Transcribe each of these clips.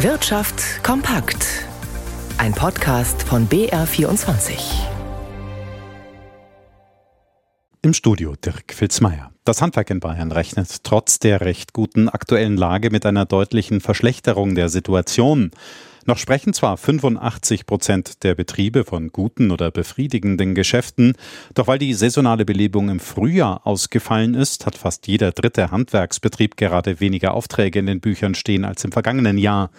Wirtschaft kompakt. Ein Podcast von BR24. Im Studio Dirk Filzmeier. Das Handwerk in Bayern rechnet trotz der recht guten aktuellen Lage mit einer deutlichen Verschlechterung der Situation. Noch sprechen zwar 85 Prozent der Betriebe von guten oder befriedigenden Geschäften, doch weil die saisonale Belebung im Frühjahr ausgefallen ist, hat fast jeder dritte Handwerksbetrieb gerade weniger Aufträge in den Büchern stehen als im vergangenen Jahr.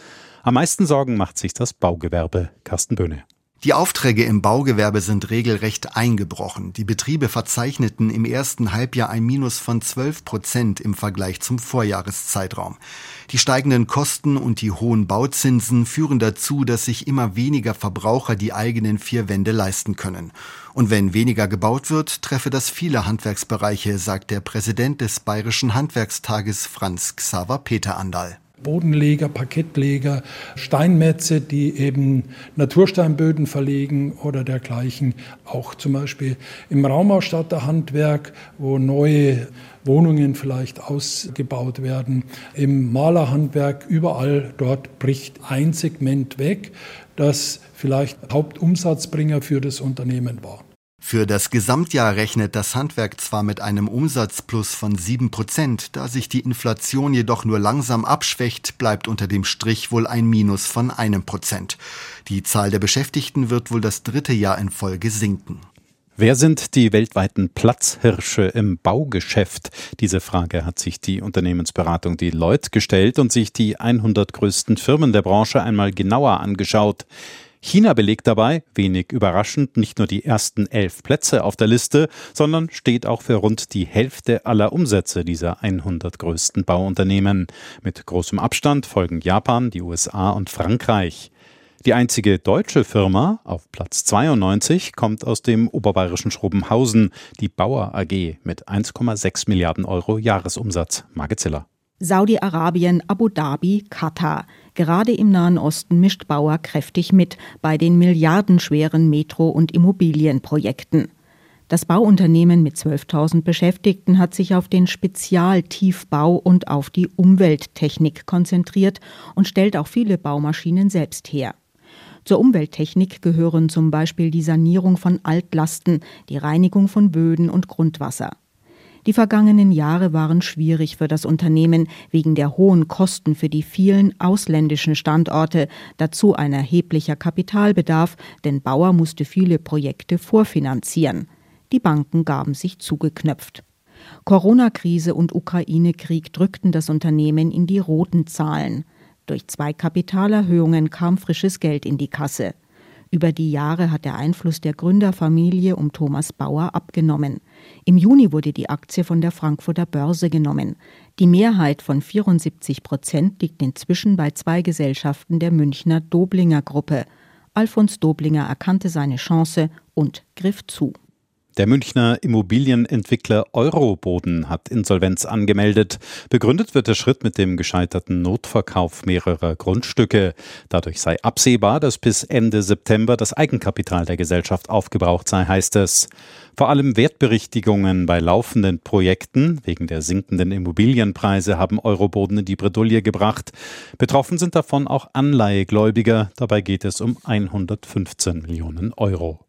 Am meisten Sorgen macht sich das Baugewerbe. Carsten Böhne. Die Aufträge im Baugewerbe sind regelrecht eingebrochen. Die Betriebe verzeichneten im ersten Halbjahr ein Minus von 12 Prozent im Vergleich zum Vorjahreszeitraum. Die steigenden Kosten und die hohen Bauzinsen führen dazu, dass sich immer weniger Verbraucher die eigenen vier Wände leisten können. Und wenn weniger gebaut wird, treffe das viele Handwerksbereiche, sagt der Präsident des Bayerischen Handwerkstages Franz Xaver Peter Andal. Bodenleger, Parkettleger, Steinmetze, die eben Natursteinböden verlegen oder dergleichen. Auch zum Beispiel im Raumausstatterhandwerk, wo neue Wohnungen vielleicht ausgebaut werden. Im Malerhandwerk, überall dort bricht ein Segment weg, das vielleicht Hauptumsatzbringer für das Unternehmen war. Für das Gesamtjahr rechnet das Handwerk zwar mit einem Umsatzplus von sieben Prozent, da sich die Inflation jedoch nur langsam abschwächt, bleibt unter dem Strich wohl ein Minus von einem Prozent. Die Zahl der Beschäftigten wird wohl das dritte Jahr in Folge sinken. Wer sind die weltweiten Platzhirsche im Baugeschäft? Diese Frage hat sich die Unternehmensberatung Deloitte gestellt und sich die 100 größten Firmen der Branche einmal genauer angeschaut. China belegt dabei, wenig überraschend, nicht nur die ersten elf Plätze auf der Liste, sondern steht auch für rund die Hälfte aller Umsätze dieser 100 größten Bauunternehmen. Mit großem Abstand folgen Japan, die USA und Frankreich. Die einzige deutsche Firma auf Platz 92 kommt aus dem oberbayerischen Schrobenhausen, die Bauer AG mit 1,6 Milliarden Euro Jahresumsatz. Margit Ziller. Saudi-Arabien, Abu Dhabi, Katar. Gerade im Nahen Osten mischt Bauer kräftig mit bei den milliardenschweren Metro- und Immobilienprojekten. Das Bauunternehmen mit 12.000 Beschäftigten hat sich auf den Spezialtiefbau und auf die Umwelttechnik konzentriert und stellt auch viele Baumaschinen selbst her. Zur Umwelttechnik gehören zum Beispiel die Sanierung von Altlasten, die Reinigung von Böden und Grundwasser. Die vergangenen Jahre waren schwierig für das Unternehmen wegen der hohen Kosten für die vielen ausländischen Standorte, dazu ein erheblicher Kapitalbedarf, denn Bauer musste viele Projekte vorfinanzieren. Die Banken gaben sich zugeknöpft. Corona-Krise und Ukraine-Krieg drückten das Unternehmen in die roten Zahlen. Durch zwei Kapitalerhöhungen kam frisches Geld in die Kasse. Über die Jahre hat der Einfluss der Gründerfamilie um Thomas Bauer abgenommen. Im Juni wurde die Aktie von der Frankfurter Börse genommen. Die Mehrheit von 74 Prozent liegt inzwischen bei zwei Gesellschaften der Münchner Doblinger Gruppe. Alfons Doblinger erkannte seine Chance und griff zu. Der Münchner Immobilienentwickler Euroboden hat Insolvenz angemeldet. Begründet wird der Schritt mit dem gescheiterten Notverkauf mehrerer Grundstücke. Dadurch sei absehbar, dass bis Ende September das Eigenkapital der Gesellschaft aufgebraucht sei, heißt es. Vor allem Wertberichtigungen bei laufenden Projekten wegen der sinkenden Immobilienpreise haben Euroboden in die Bredouille gebracht. Betroffen sind davon auch Anleihegläubiger. Dabei geht es um 115 Millionen Euro.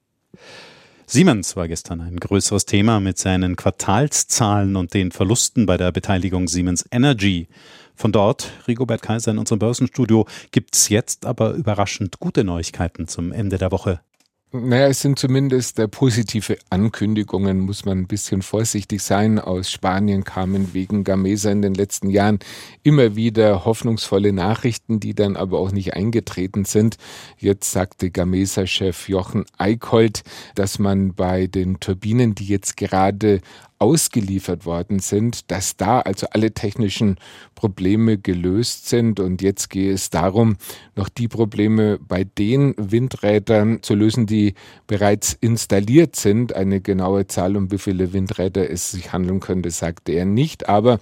Siemens war gestern ein größeres Thema mit seinen Quartalszahlen und den Verlusten bei der Beteiligung Siemens Energy. Von dort, Rigobert Kaiser in unserem Börsenstudio, gibt es jetzt aber überraschend gute Neuigkeiten zum Ende der Woche. Naja, es sind zumindest äh, positive Ankündigungen, muss man ein bisschen vorsichtig sein. Aus Spanien kamen wegen Gamesa in den letzten Jahren immer wieder hoffnungsvolle Nachrichten, die dann aber auch nicht eingetreten sind. Jetzt sagte Gamesa-Chef Jochen Eickholt, dass man bei den Turbinen, die jetzt gerade ausgeliefert worden sind, dass da also alle technischen Probleme gelöst sind. Und jetzt gehe es darum, noch die Probleme bei den Windrädern zu lösen, die bereits installiert sind. Eine genaue Zahl, um wie viele Windräder es sich handeln könnte, sagte er nicht. Aber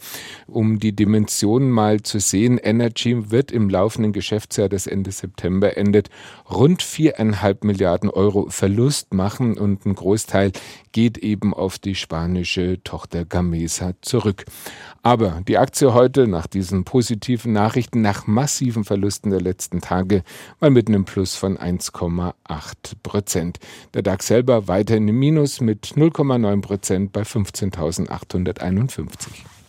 um die Dimensionen mal zu sehen, Energy wird im laufenden Geschäftsjahr, das Ende September endet, rund viereinhalb Milliarden Euro Verlust machen und ein Großteil geht eben auf die spanische Tochter Gamesa zurück. Aber die Aktie heute nach diesen positiven Nachrichten, nach massiven Verlusten der letzten Tage, mal mit einem Plus von 1,8 Prozent. Der DAX selber weiterhin im Minus mit 0,9 Prozent bei 15.851.